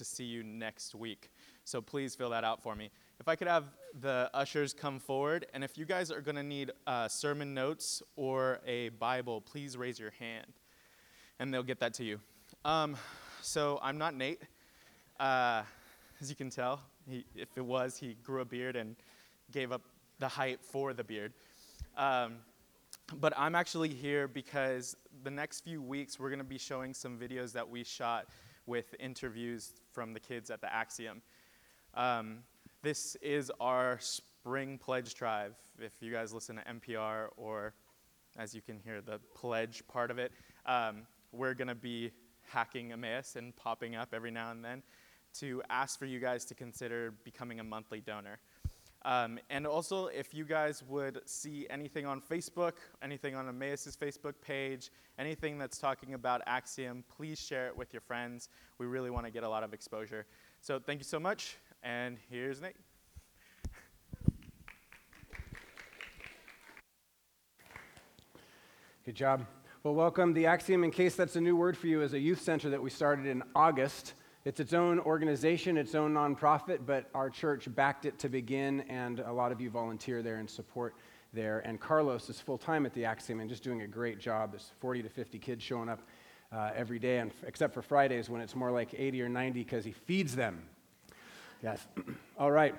to see you next week. So please fill that out for me. If I could have the ushers come forward, and if you guys are going to need uh, sermon notes or a Bible, please raise your hand, and they'll get that to you. Um, so I'm not Nate. Uh, as you can tell, he, if it was, he grew a beard and gave up the height for the beard. Um, but I'm actually here because the next few weeks we're going to be showing some videos that we shot with interviews from the kids at the Axiom. Um, this is our spring pledge drive. If you guys listen to NPR or, as you can hear, the pledge part of it, um, we're going to be hacking Emmaus and popping up every now and then to ask for you guys to consider becoming a monthly donor. Um, and also, if you guys would see anything on Facebook, anything on Emmaus's Facebook page, anything that's talking about Axiom, please share it with your friends. We really want to get a lot of exposure. So, thank you so much. And here's Nate. Good job. Well, welcome. The Axiom, in case that's a new word for you, is a youth center that we started in August. It's its own organization, its own nonprofit, but our church backed it to begin, and a lot of you volunteer there and support there. And Carlos is full time at the Axiom and just doing a great job. There's 40 to 50 kids showing up uh, every day, and f- except for Fridays when it's more like 80 or 90 because he feeds them. Yes. All right.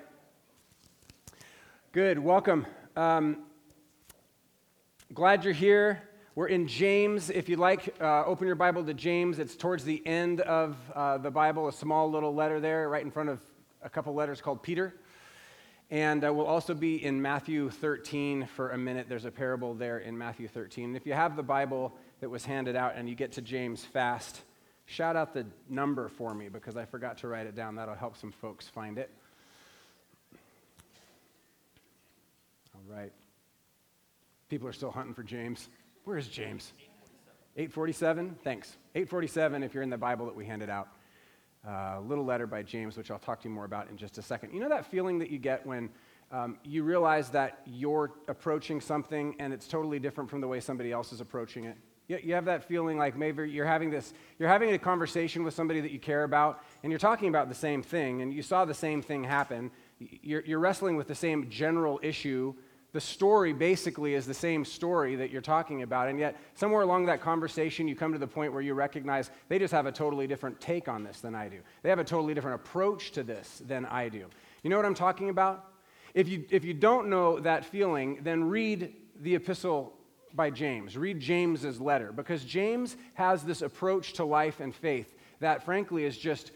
Good. Welcome. Um, glad you're here. We're in James. If you'd like, uh, open your Bible to James. It's towards the end of uh, the Bible, a small little letter there, right in front of a couple letters called Peter. And uh, we'll also be in Matthew 13 for a minute. There's a parable there in Matthew 13. And if you have the Bible that was handed out and you get to James fast, shout out the number for me because I forgot to write it down. That'll help some folks find it. All right. People are still hunting for James. Where is James? 847. Thanks. 847 if you're in the Bible that we handed out. A uh, little letter by James, which I'll talk to you more about in just a second. You know that feeling that you get when um, you realize that you're approaching something and it's totally different from the way somebody else is approaching it? You, have that feeling like maybe you're having this, you're having a conversation with somebody that you care about and you're talking about the same thing and you saw the same thing happen. You're, you're wrestling with the same general issue the story basically is the same story that you're talking about, and yet somewhere along that conversation, you come to the point where you recognize they just have a totally different take on this than I do. They have a totally different approach to this than I do. You know what I'm talking about? If you, if you don't know that feeling, then read the epistle by James. Read James's letter, because James has this approach to life and faith that, frankly, is just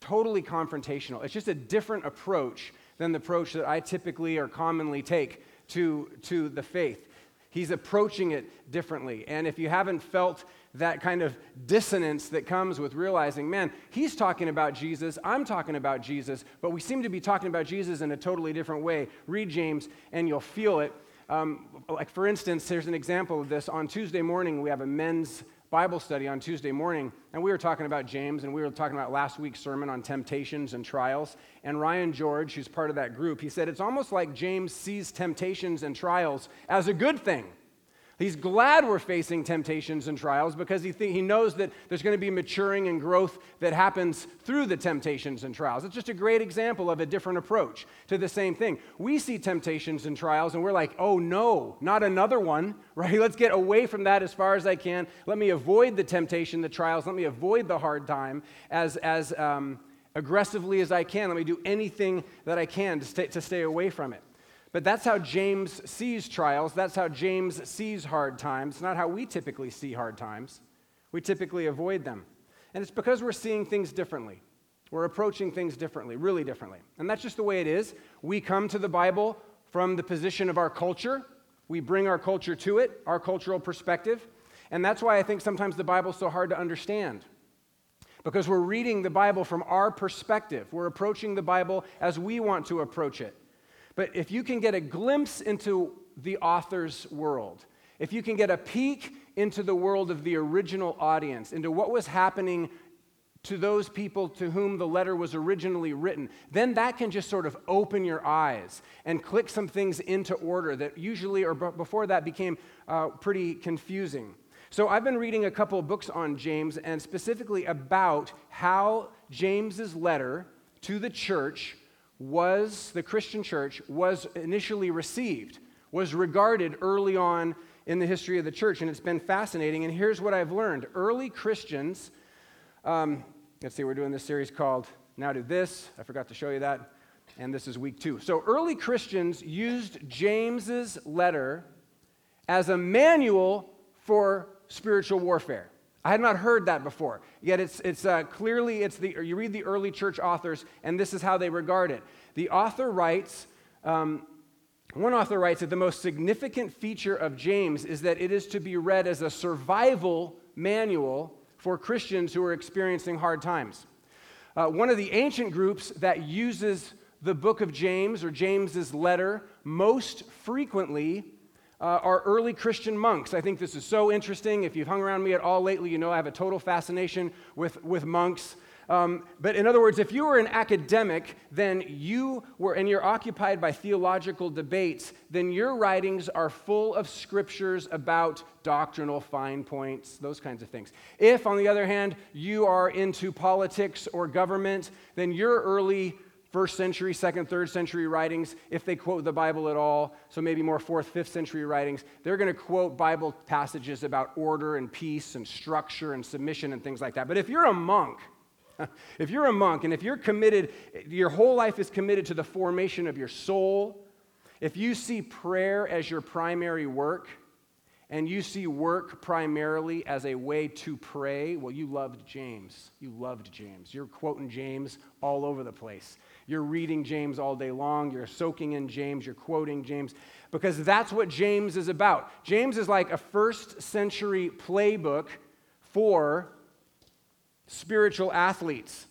totally confrontational. It's just a different approach than the approach that I typically or commonly take to, to the faith. He's approaching it differently. And if you haven't felt that kind of dissonance that comes with realizing, man, he's talking about Jesus, I'm talking about Jesus, but we seem to be talking about Jesus in a totally different way. Read James and you'll feel it. Um, like, for instance, here's an example of this. On Tuesday morning, we have a men's Bible study on Tuesday morning, and we were talking about James, and we were talking about last week's sermon on temptations and trials. And Ryan George, who's part of that group, he said it's almost like James sees temptations and trials as a good thing. He's glad we're facing temptations and trials because he, th- he knows that there's going to be maturing and growth that happens through the temptations and trials. It's just a great example of a different approach to the same thing. We see temptations and trials and we're like, oh no, not another one, right? Let's get away from that as far as I can. Let me avoid the temptation, the trials. Let me avoid the hard time as, as um, aggressively as I can. Let me do anything that I can to stay, to stay away from it. But that's how James sees trials. That's how James sees hard times. Not how we typically see hard times. We typically avoid them. And it's because we're seeing things differently. We're approaching things differently, really differently. And that's just the way it is. We come to the Bible from the position of our culture, we bring our culture to it, our cultural perspective. And that's why I think sometimes the Bible's so hard to understand. Because we're reading the Bible from our perspective. We're approaching the Bible as we want to approach it. But if you can get a glimpse into the author's world, if you can get a peek into the world of the original audience, into what was happening to those people to whom the letter was originally written, then that can just sort of open your eyes and click some things into order that usually or b- before that became uh, pretty confusing. So I've been reading a couple of books on James and specifically about how James's letter to the church was, the Christian church, was initially received, was regarded early on in the history of the church. And it's been fascinating. And here's what I've learned early Christians, um, let's see, we're doing this series called Now Do This. I forgot to show you that. And this is week two. So early Christians used James's letter as a manual for spiritual warfare. I had not heard that before. Yet it's, it's uh, clearly, it's the, you read the early church authors, and this is how they regard it. The author writes, um, one author writes that the most significant feature of James is that it is to be read as a survival manual for Christians who are experiencing hard times. Uh, one of the ancient groups that uses the book of James or James's letter most frequently uh, are early Christian monks. I think this is so interesting. If you've hung around me at all lately, you know I have a total fascination with, with monks. Um, but in other words, if you were an academic, then you were, and you're occupied by theological debates, then your writings are full of scriptures about doctrinal fine points, those kinds of things. If, on the other hand, you are into politics or government, then your early first century, second, third century writings, if they quote the Bible at all, so maybe more fourth, fifth century writings, they're going to quote Bible passages about order and peace and structure and submission and things like that. But if you're a monk, if you're a monk and if you're committed, your whole life is committed to the formation of your soul, if you see prayer as your primary work, and you see work primarily as a way to pray, well, you loved James. You loved James. You're quoting James all over the place. You're reading James all day long. You're soaking in James. You're quoting James because that's what James is about. James is like a first century playbook for spiritual athletes.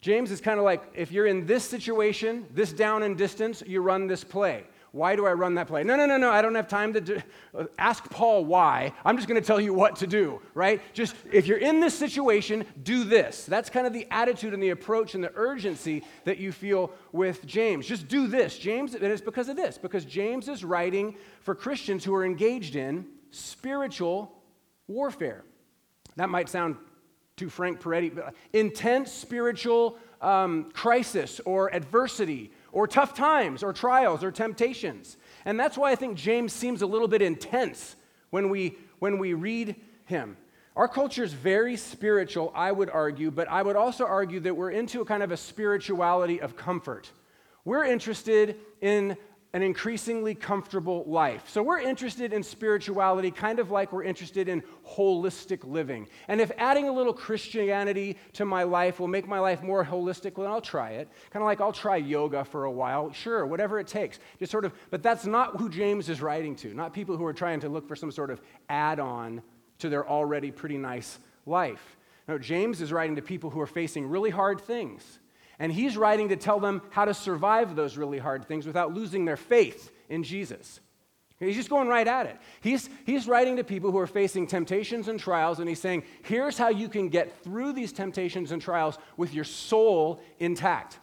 James is kind of like if you're in this situation, this down and distance, you run this play. Why do I run that play? No, no, no, no. I don't have time to do, ask Paul why. I'm just going to tell you what to do, right? Just if you're in this situation, do this. That's kind of the attitude and the approach and the urgency that you feel with James. Just do this. James, and it's because of this, because James is writing for Christians who are engaged in spiritual warfare. That might sound too Frank Peretti, but intense spiritual um, crisis or adversity or tough times or trials or temptations. And that's why I think James seems a little bit intense when we, when we read him. Our culture is very spiritual, I would argue, but I would also argue that we're into a kind of a spirituality of comfort. We're interested in an increasingly comfortable life. So we're interested in spirituality kind of like we're interested in holistic living. And if adding a little Christianity to my life will make my life more holistic, well, then I'll try it. Kind of like I'll try yoga for a while. Sure, whatever it takes. Just sort of, but that's not who James is writing to, not people who are trying to look for some sort of add on to their already pretty nice life. No, James is writing to people who are facing really hard things and he's writing to tell them how to survive those really hard things without losing their faith in Jesus. He's just going right at it. He's, he's writing to people who are facing temptations and trials, and he's saying, here's how you can get through these temptations and trials with your soul intact.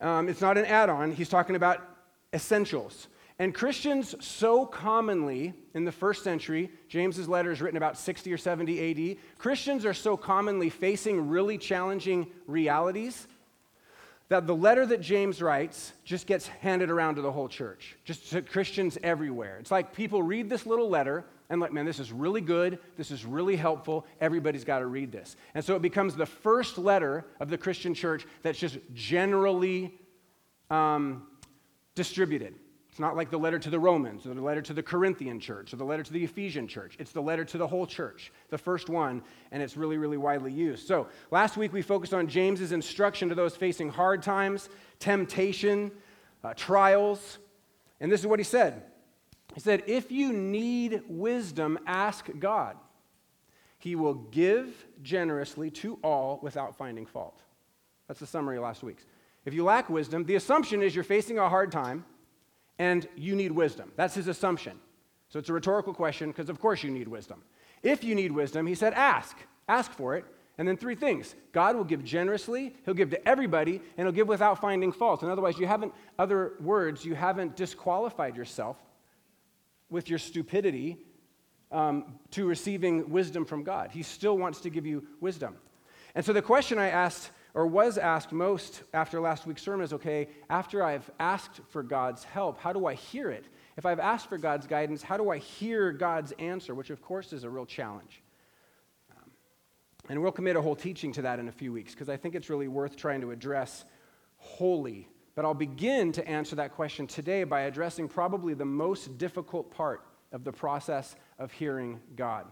Um, it's not an add on, he's talking about essentials. And Christians so commonly in the first century, James's letter is written about 60 or 70 AD. Christians are so commonly facing really challenging realities that the letter that James writes just gets handed around to the whole church, just to Christians everywhere. It's like people read this little letter and like, man, this is really good. This is really helpful. Everybody's got to read this. And so it becomes the first letter of the Christian church that's just generally um, distributed. It's not like the letter to the Romans or the letter to the Corinthian church or the letter to the Ephesian church. It's the letter to the whole church, the first one, and it's really, really widely used. So, last week we focused on James's instruction to those facing hard times, temptation, uh, trials. And this is what he said He said, If you need wisdom, ask God. He will give generously to all without finding fault. That's the summary of last week's. If you lack wisdom, the assumption is you're facing a hard time and you need wisdom. That's his assumption. So it's a rhetorical question because, of course, you need wisdom. If you need wisdom, he said, ask. Ask for it. And then three things God will give generously, He'll give to everybody, and He'll give without finding fault. And otherwise, you haven't, other words, you haven't disqualified yourself with your stupidity um, to receiving wisdom from God. He still wants to give you wisdom. And so the question I asked, or was asked most after last week's sermon, is okay, after I've asked for God's help, how do I hear it? If I've asked for God's guidance, how do I hear God's answer? Which, of course, is a real challenge. Um, and we'll commit a whole teaching to that in a few weeks because I think it's really worth trying to address wholly. But I'll begin to answer that question today by addressing probably the most difficult part of the process of hearing God.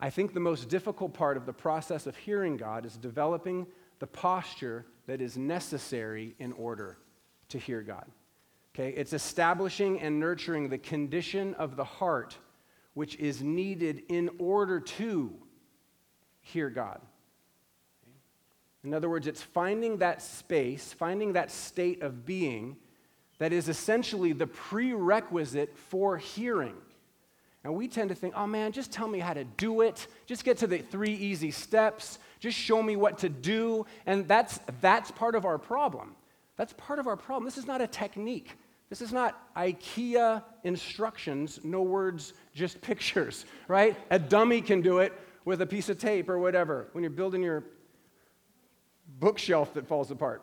I think the most difficult part of the process of hearing God is developing the posture that is necessary in order to hear God. Okay, it's establishing and nurturing the condition of the heart which is needed in order to hear God. In other words, it's finding that space, finding that state of being that is essentially the prerequisite for hearing. And we tend to think, oh man, just tell me how to do it. Just get to the three easy steps. Just show me what to do. And that's, that's part of our problem. That's part of our problem. This is not a technique. This is not IKEA instructions, no words, just pictures, right? A dummy can do it with a piece of tape or whatever when you're building your bookshelf that falls apart.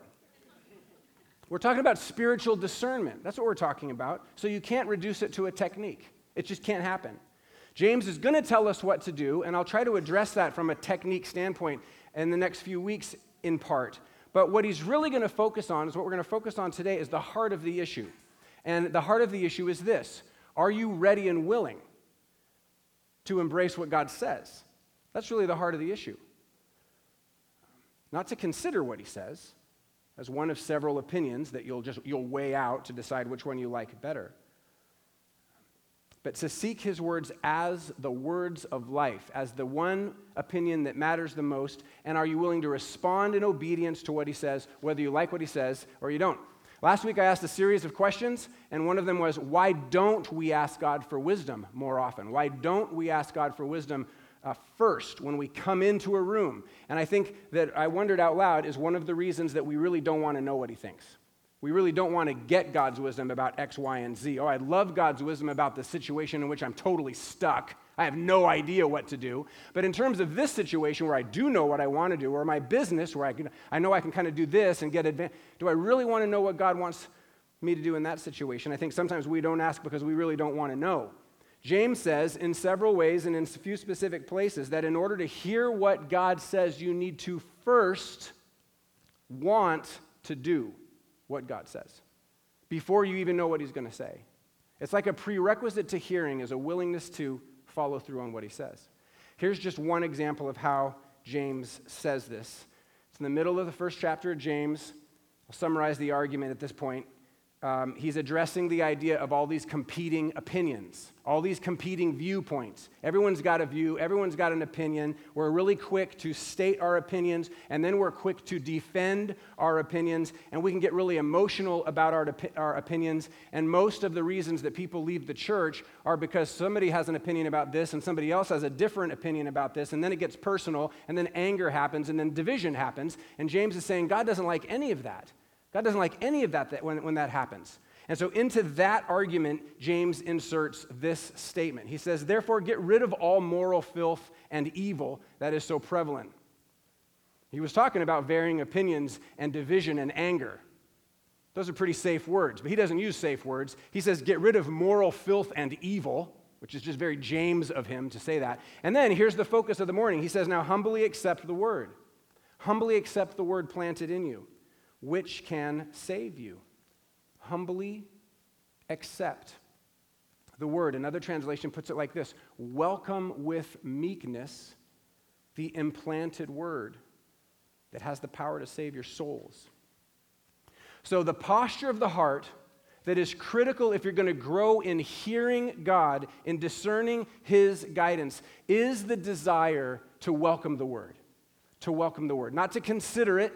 We're talking about spiritual discernment. That's what we're talking about. So you can't reduce it to a technique, it just can't happen. James is going to tell us what to do, and I'll try to address that from a technique standpoint in the next few weeks in part. But what he's really going to focus on is what we're going to focus on today is the heart of the issue. And the heart of the issue is this Are you ready and willing to embrace what God says? That's really the heart of the issue. Not to consider what he says as one of several opinions that you'll just you'll weigh out to decide which one you like better. But to seek his words as the words of life, as the one opinion that matters the most, and are you willing to respond in obedience to what he says, whether you like what he says or you don't? Last week, I asked a series of questions, and one of them was why don't we ask God for wisdom more often? Why don't we ask God for wisdom uh, first when we come into a room? And I think that I wondered out loud is one of the reasons that we really don't want to know what He thinks. We really don't want to get God's wisdom about X, Y, and Z. Oh, I love God's wisdom about the situation in which I'm totally stuck I have no idea what to do. But in terms of this situation where I do know what I want to do, or my business where I, can, I know I can kind of do this and get advanced, do I really want to know what God wants me to do in that situation? I think sometimes we don't ask because we really don't want to know. James says in several ways and in a few specific places that in order to hear what God says, you need to first want to do what God says before you even know what he's going to say. It's like a prerequisite to hearing is a willingness to follow through on what he says. Here's just one example of how James says this. It's in the middle of the first chapter of James. I'll summarize the argument at this point um, he's addressing the idea of all these competing opinions, all these competing viewpoints. Everyone's got a view, everyone's got an opinion. We're really quick to state our opinions, and then we're quick to defend our opinions, and we can get really emotional about our, our opinions. And most of the reasons that people leave the church are because somebody has an opinion about this, and somebody else has a different opinion about this, and then it gets personal, and then anger happens, and then division happens. And James is saying God doesn't like any of that. God doesn't like any of that, that when, when that happens. And so, into that argument, James inserts this statement. He says, Therefore, get rid of all moral filth and evil that is so prevalent. He was talking about varying opinions and division and anger. Those are pretty safe words, but he doesn't use safe words. He says, Get rid of moral filth and evil, which is just very James of him to say that. And then here's the focus of the morning. He says, Now humbly accept the word. Humbly accept the word planted in you which can save you. Humbly accept the word. Another translation puts it like this Welcome with meekness the implanted word that has the power to save your souls. So, the posture of the heart that is critical if you're going to grow in hearing God, in discerning His guidance, is the desire to welcome the word. To welcome the word. Not to consider it,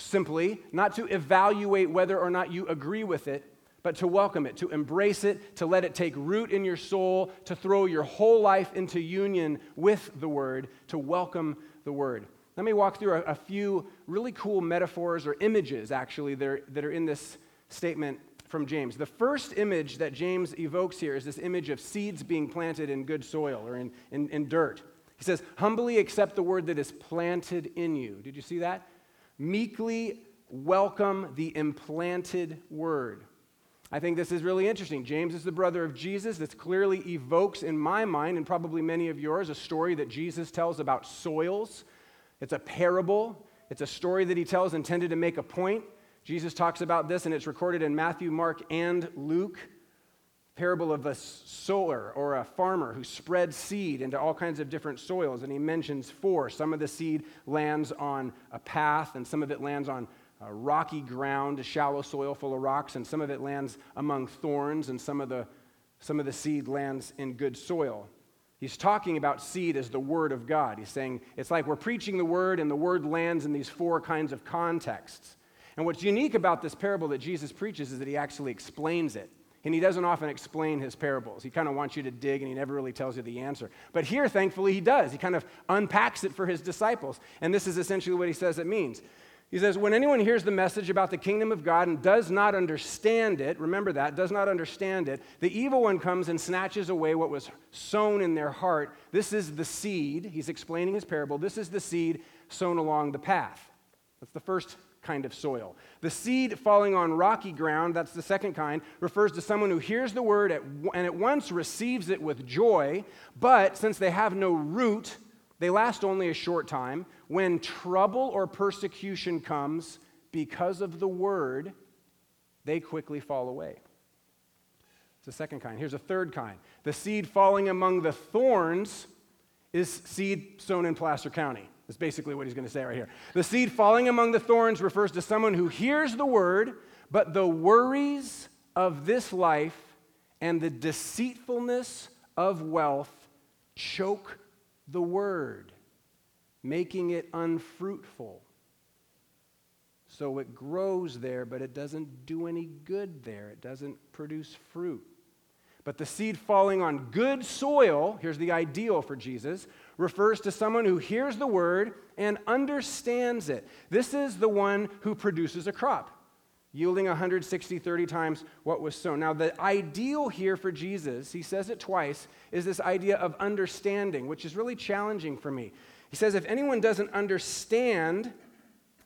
simply, not to evaluate whether or not you agree with it, but to welcome it, to embrace it, to let it take root in your soul, to throw your whole life into union with the Word, to welcome the Word. Let me walk through a, a few really cool metaphors or images, actually, that are, that are in this statement from James. The first image that James evokes here is this image of seeds being planted in good soil or in, in, in dirt. He says, Humbly accept the word that is planted in you. Did you see that? Meekly welcome the implanted word. I think this is really interesting. James is the brother of Jesus. This clearly evokes, in my mind, and probably many of yours, a story that Jesus tells about soils. It's a parable, it's a story that he tells intended to make a point. Jesus talks about this, and it's recorded in Matthew, Mark, and Luke. Parable of a sower or a farmer who spreads seed into all kinds of different soils. And he mentions four. Some of the seed lands on a path, and some of it lands on rocky ground, a shallow soil full of rocks, and some of it lands among thorns, and some of the, some of the seed lands in good soil. He's talking about seed as the Word of God. He's saying it's like we're preaching the Word, and the Word lands in these four kinds of contexts. And what's unique about this parable that Jesus preaches is that he actually explains it. And he doesn't often explain his parables. He kind of wants you to dig and he never really tells you the answer. But here, thankfully, he does. He kind of unpacks it for his disciples. And this is essentially what he says it means. He says, When anyone hears the message about the kingdom of God and does not understand it, remember that, does not understand it, the evil one comes and snatches away what was sown in their heart. This is the seed. He's explaining his parable. This is the seed sown along the path. That's the first kind of soil. The seed falling on rocky ground, that's the second kind, refers to someone who hears the word and at once receives it with joy, but since they have no root, they last only a short time. When trouble or persecution comes because of the word, they quickly fall away. It's the second kind. Here's a third kind. The seed falling among the thorns is seed sown in Placer County. That's basically what he's going to say right here. The seed falling among the thorns refers to someone who hears the word, but the worries of this life and the deceitfulness of wealth choke the word, making it unfruitful. So it grows there, but it doesn't do any good there. It doesn't produce fruit. But the seed falling on good soil, here's the ideal for Jesus, refers to someone who hears the word and understands it. This is the one who produces a crop, yielding 160, 30 times what was sown. Now, the ideal here for Jesus, he says it twice, is this idea of understanding, which is really challenging for me. He says, if anyone doesn't understand,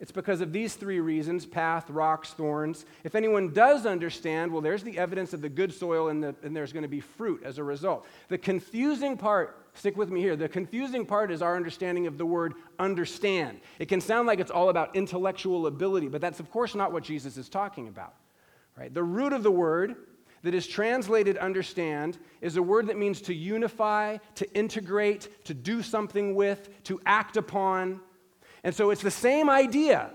it's because of these three reasons path, rocks, thorns. If anyone does understand, well, there's the evidence of the good soil, and, the, and there's going to be fruit as a result. The confusing part, stick with me here, the confusing part is our understanding of the word understand. It can sound like it's all about intellectual ability, but that's, of course, not what Jesus is talking about. Right? The root of the word that is translated understand is a word that means to unify, to integrate, to do something with, to act upon. And so it's the same idea.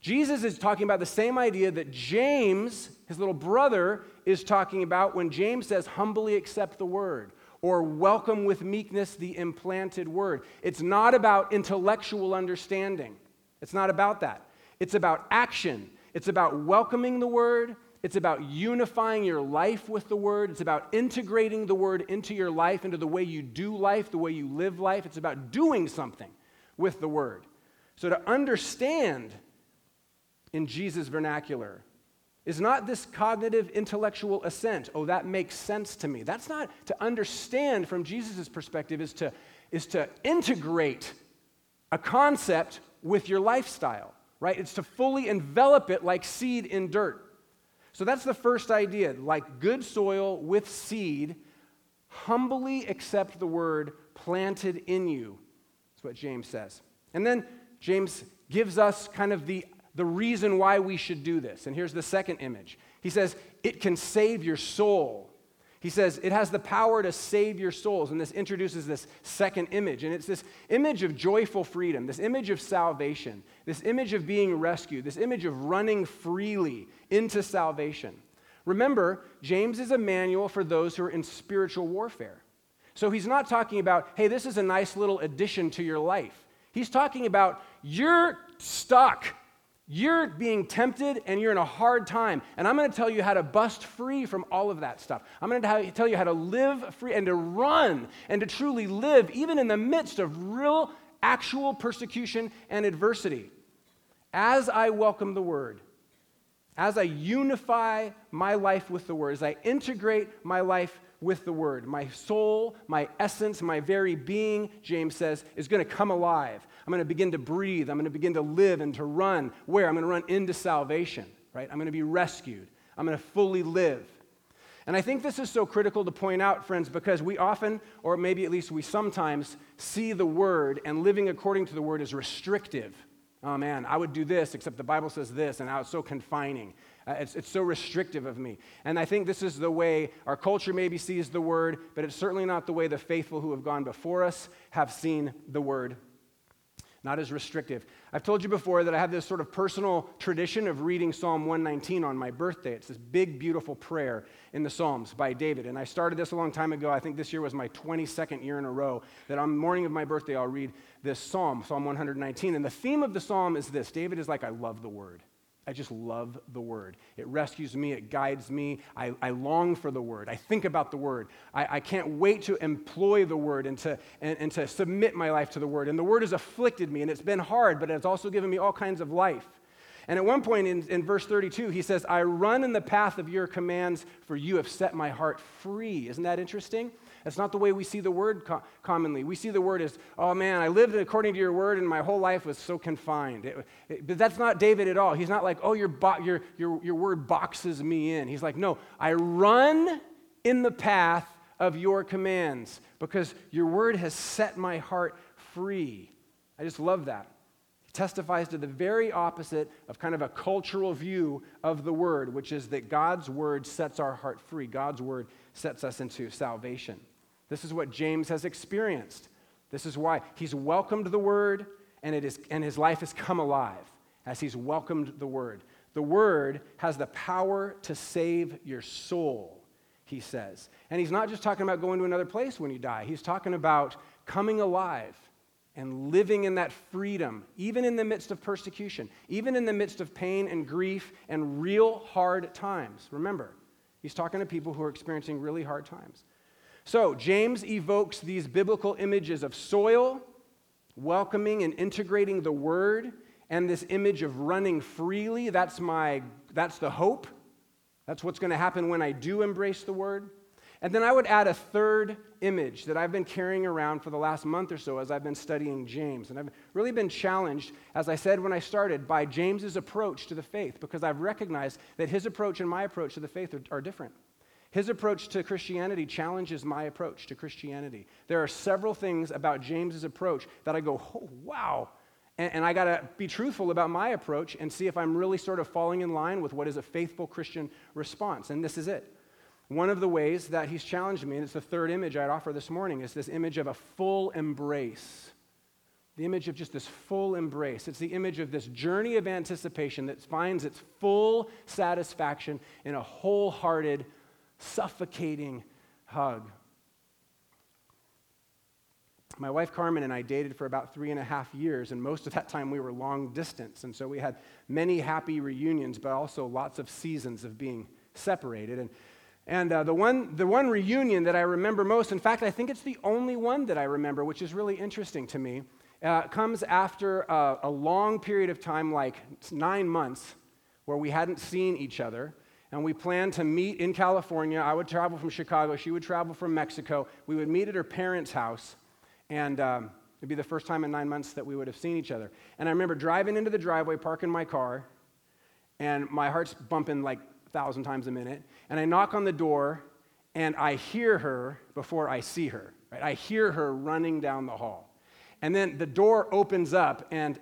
Jesus is talking about the same idea that James, his little brother, is talking about when James says, humbly accept the word or welcome with meekness the implanted word. It's not about intellectual understanding, it's not about that. It's about action, it's about welcoming the word. It's about unifying your life with the Word. It's about integrating the Word into your life, into the way you do life, the way you live life. It's about doing something with the Word. So, to understand in Jesus' vernacular is not this cognitive intellectual assent. Oh, that makes sense to me. That's not to understand from Jesus' perspective, is to, is to integrate a concept with your lifestyle, right? It's to fully envelop it like seed in dirt. So that's the first idea. Like good soil with seed, humbly accept the word planted in you. That's what James says. And then James gives us kind of the, the reason why we should do this. And here's the second image. He says, it can save your soul. He says it has the power to save your souls. And this introduces this second image. And it's this image of joyful freedom, this image of salvation, this image of being rescued, this image of running freely into salvation. Remember, James is a manual for those who are in spiritual warfare. So he's not talking about, hey, this is a nice little addition to your life. He's talking about you're stuck. You're being tempted and you're in a hard time. And I'm going to tell you how to bust free from all of that stuff. I'm going to tell you how to live free and to run and to truly live, even in the midst of real, actual persecution and adversity. As I welcome the word, as I unify my life with the Word, as I integrate my life with the Word, my soul, my essence, my very being, James says, is going to come alive. I'm going to begin to breathe. I'm going to begin to live and to run. Where? I'm going to run into salvation, right? I'm going to be rescued. I'm going to fully live. And I think this is so critical to point out, friends, because we often, or maybe at least we sometimes, see the Word and living according to the Word as restrictive. Oh man, I would do this, except the Bible says this, and now it's so confining. Uh, it's, it's so restrictive of me. And I think this is the way our culture maybe sees the Word, but it's certainly not the way the faithful who have gone before us have seen the Word not as restrictive. I've told you before that I have this sort of personal tradition of reading Psalm 119 on my birthday. It's this big, beautiful prayer in the Psalms by David. And I started this a long time ago. I think this year was my 22nd year in a row that on the morning of my birthday, I'll read this psalm, Psalm 119. And the theme of the psalm is this David is like, I love the word. I just love the word. It rescues me, it guides me. I, I long for the word. I think about the word. I, I can't wait to employ the word and to, and, and to submit my life to the word. And the word has afflicted me, and it's been hard, but it's also given me all kinds of life. And at one point in, in verse 32, he says, I run in the path of your commands, for you have set my heart free. Isn't that interesting? That's not the way we see the word co- commonly. We see the word as, oh man, I lived according to your word and my whole life was so confined. It, it, but that's not David at all. He's not like, oh, your, bo- your, your, your word boxes me in. He's like, no, I run in the path of your commands because your word has set my heart free. I just love that. Testifies to the very opposite of kind of a cultural view of the word, which is that God's word sets our heart free. God's word sets us into salvation. This is what James has experienced. This is why he's welcomed the word and, it is, and his life has come alive as he's welcomed the word. The word has the power to save your soul, he says. And he's not just talking about going to another place when you die, he's talking about coming alive and living in that freedom, even in the midst of persecution, even in the midst of pain and grief and real hard times. Remember, he's talking to people who are experiencing really hard times. So, James evokes these biblical images of soil, welcoming and integrating the word, and this image of running freely. That's my that's the hope. That's what's going to happen when I do embrace the word. And then I would add a third image that I've been carrying around for the last month or so as I've been studying James. And I've really been challenged, as I said when I started, by James's approach to the faith because I've recognized that his approach and my approach to the faith are, are different. His approach to Christianity challenges my approach to Christianity. There are several things about James's approach that I go, oh, wow. And, and I got to be truthful about my approach and see if I'm really sort of falling in line with what is a faithful Christian response. And this is it. One of the ways that he's challenged me, and it's the third image I'd offer this morning, is this image of a full embrace. The image of just this full embrace. It's the image of this journey of anticipation that finds its full satisfaction in a wholehearted suffocating hug. My wife Carmen and I dated for about three and a half years, and most of that time we were long distance. And so we had many happy reunions, but also lots of seasons of being separated. And, and uh, the, one, the one reunion that I remember most, in fact, I think it's the only one that I remember, which is really interesting to me, uh, comes after a, a long period of time, like nine months, where we hadn't seen each other and we planned to meet in California. I would travel from Chicago, she would travel from Mexico. We would meet at her parents' house, and um, it'd be the first time in nine months that we would have seen each other. And I remember driving into the driveway, parking my car, and my heart's bumping like a thousand times a minute. And I knock on the door, and I hear her before I see her. Right? I hear her running down the hall. And then the door opens up, and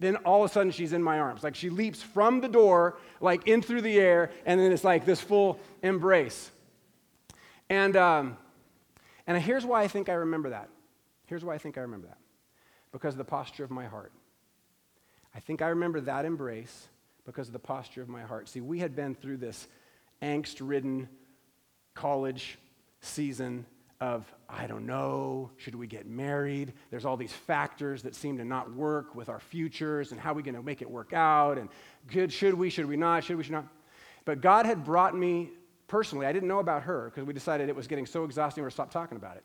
then all of a sudden she's in my arms. Like she leaps from the door, like in through the air, and then it's like this full embrace. And, um, and here's why I think I remember that. Here's why I think I remember that. Because of the posture of my heart. I think I remember that embrace because of the posture of my heart. See, we had been through this angst ridden college season of, I don't know, should we get married? There's all these factors that seem to not work with our futures and how are we going to make it work out? And good, should we, should we not, should we, should not? But God had brought me personally, I didn't know about her because we decided it was getting so exhausting we stopped talking about it.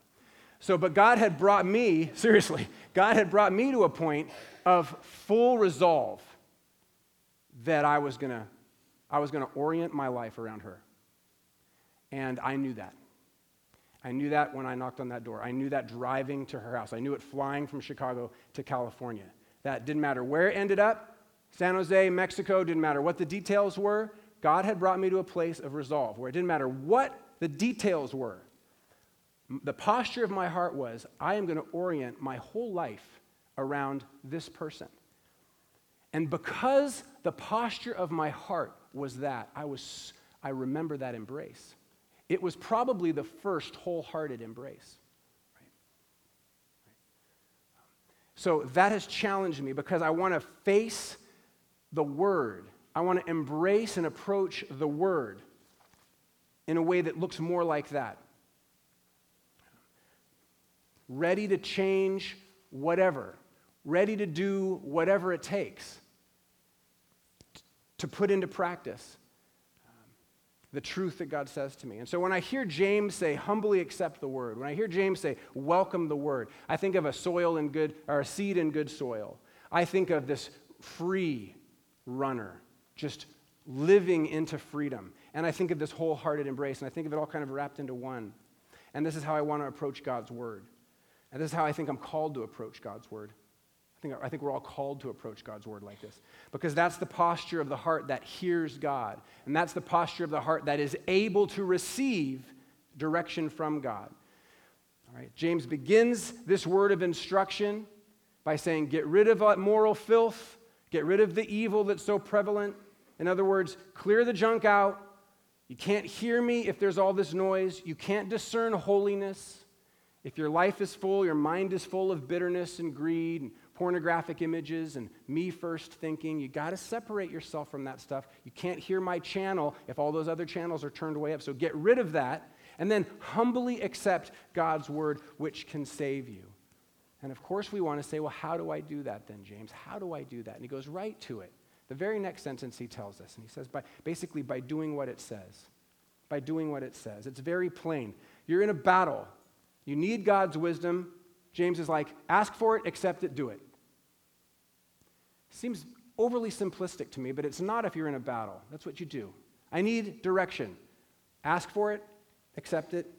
So, but God had brought me, seriously, God had brought me to a point of full resolve that I was to I was going to orient my life around her. And I knew that. I knew that when I knocked on that door. I knew that driving to her house. I knew it flying from Chicago to California. That didn't matter where it ended up San Jose, Mexico, didn't matter what the details were. God had brought me to a place of resolve where it didn't matter what the details were. The posture of my heart was I am going to orient my whole life around this person. And because the posture of my heart was that, I, was, I remember that embrace. It was probably the first wholehearted embrace. So that has challenged me because I want to face the Word. I want to embrace and approach the Word in a way that looks more like that. Ready to change whatever, ready to do whatever it takes to put into practice the truth that God says to me. And so when I hear James say, humbly accept the word, when I hear James say, welcome the word, I think of a soil in good, or a seed in good soil. I think of this free runner, just living into freedom. And I think of this wholehearted embrace, and I think of it all kind of wrapped into one. And this is how I want to approach God's word. And this is how I think I'm called to approach God's word think, I think we're all called to approach God's word like this because that's the posture of the heart that hears God. And that's the posture of the heart that is able to receive direction from God. All right, James begins this word of instruction by saying, Get rid of uh, moral filth, get rid of the evil that's so prevalent. In other words, clear the junk out. You can't hear me if there's all this noise. You can't discern holiness. If your life is full, your mind is full of bitterness and greed and pornographic images and me first thinking. You got to separate yourself from that stuff. You can't hear my channel if all those other channels are turned way up. So get rid of that and then humbly accept God's word, which can save you. And of course, we want to say, well, how do I do that then, James? How do I do that? And he goes right to it. The very next sentence he tells us, and he says, by, basically, by doing what it says. By doing what it says. It's very plain. You're in a battle. You need God's wisdom. James is like, ask for it, accept it, do it. Seems overly simplistic to me, but it's not if you're in a battle. That's what you do. I need direction. Ask for it, accept it,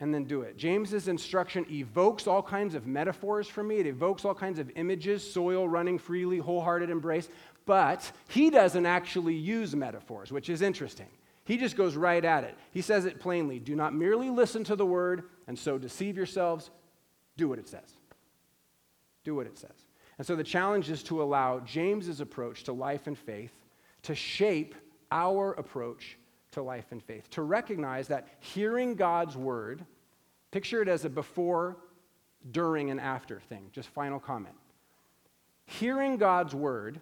and then do it. James's instruction evokes all kinds of metaphors for me. It evokes all kinds of images, soil running freely, wholehearted embrace, but he doesn't actually use metaphors, which is interesting. He just goes right at it. He says it plainly Do not merely listen to the word and so deceive yourselves. Do what it says. Do what it says. And so the challenge is to allow James's approach to life and faith to shape our approach to life and faith. To recognize that hearing God's word, picture it as a before, during, and after thing. Just final comment. Hearing God's word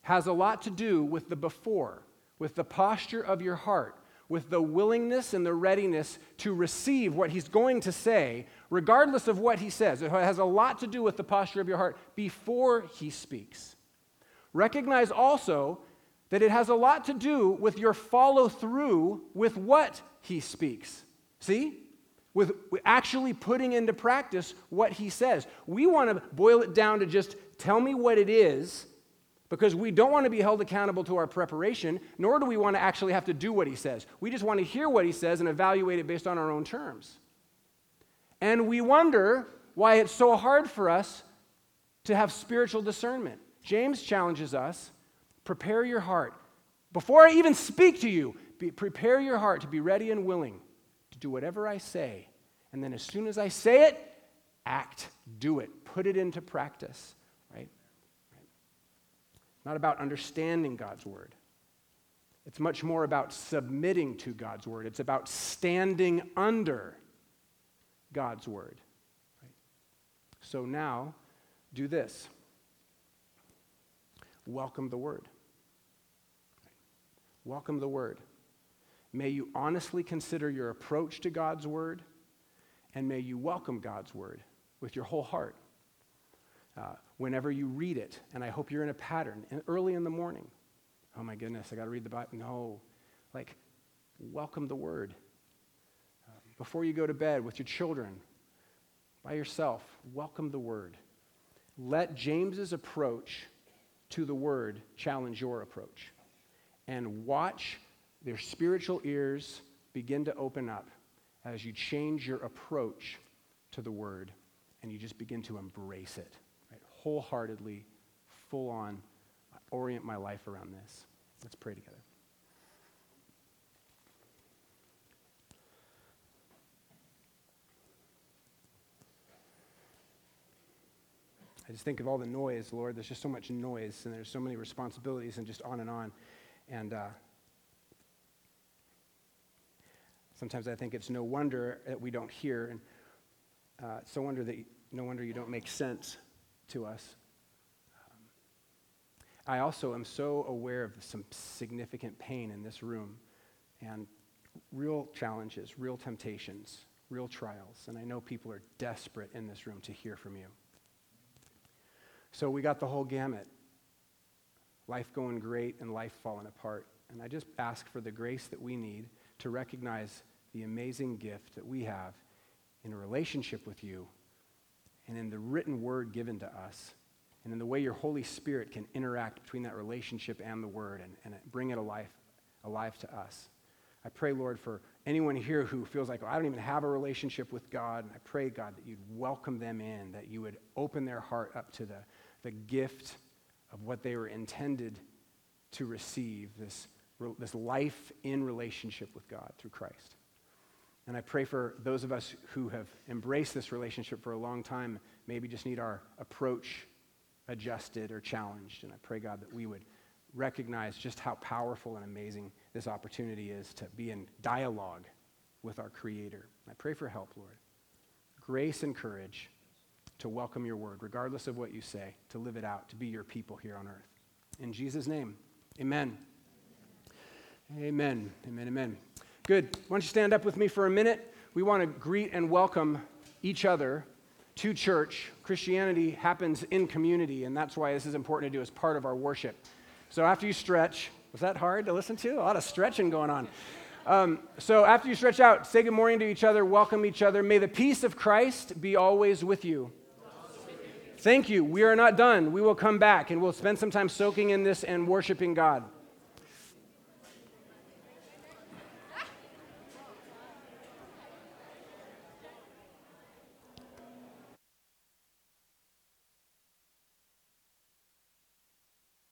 has a lot to do with the before, with the posture of your heart, with the willingness and the readiness to receive what he's going to say, regardless of what he says. It has a lot to do with the posture of your heart before he speaks. Recognize also that it has a lot to do with your follow through with what he speaks. See? With actually putting into practice what he says. We want to boil it down to just tell me what it is because we don't want to be held accountable to our preparation, nor do we want to actually have to do what he says. We just want to hear what he says and evaluate it based on our own terms. And we wonder why it's so hard for us to have spiritual discernment. James challenges us prepare your heart. Before I even speak to you, be, prepare your heart to be ready and willing to do whatever I say. And then as soon as I say it, act, do it, put it into practice not about understanding God's word. It's much more about submitting to God's word. It's about standing under God's word. Right? So now, do this welcome the word. Welcome the word. May you honestly consider your approach to God's word, and may you welcome God's word with your whole heart. Uh, whenever you read it, and I hope you're in a pattern, and early in the morning. Oh my goodness, I got to read the Bible. No. Like, welcome the word. Uh, before you go to bed with your children, by yourself, welcome the word. Let James's approach to the word challenge your approach. and watch their spiritual ears begin to open up as you change your approach to the word and you just begin to embrace it? Wholeheartedly, full on, orient my life around this. Let's pray together. I just think of all the noise, Lord. There's just so much noise, and there's so many responsibilities, and just on and on. And uh, sometimes I think it's no wonder that we don't hear, and uh, it's no wonder that no wonder you don't make sense to us. Um, I also am so aware of some significant pain in this room, and real challenges, real temptations, real trials, and I know people are desperate in this room to hear from you. So we got the whole gamut life going great and life falling apart. And I just ask for the grace that we need to recognize the amazing gift that we have in a relationship with you and in the written word given to us and in the way your Holy Spirit can interact between that relationship and the word and, and bring it alive, alive to us. I pray, Lord, for anyone here who feels like, oh, I don't even have a relationship with God. I pray, God, that you'd welcome them in, that you would open their heart up to the, the gift of what they were intended to receive this, this life in relationship with God through Christ. And I pray for those of us who have embraced this relationship for a long time, maybe just need our approach adjusted or challenged. And I pray, God, that we would recognize just how powerful and amazing this opportunity is to be in dialogue with our Creator. I pray for help, Lord. Grace and courage to welcome your word, regardless of what you say, to live it out, to be your people here on earth. In Jesus' name, amen. Amen. Amen. Amen. Good. Why don't you stand up with me for a minute? We want to greet and welcome each other to church. Christianity happens in community, and that's why this is important to do as part of our worship. So after you stretch, was that hard to listen to? A lot of stretching going on. Um, so after you stretch out, say good morning to each other, welcome each other. May the peace of Christ be always with you. Thank you. We are not done. We will come back and we'll spend some time soaking in this and worshiping God.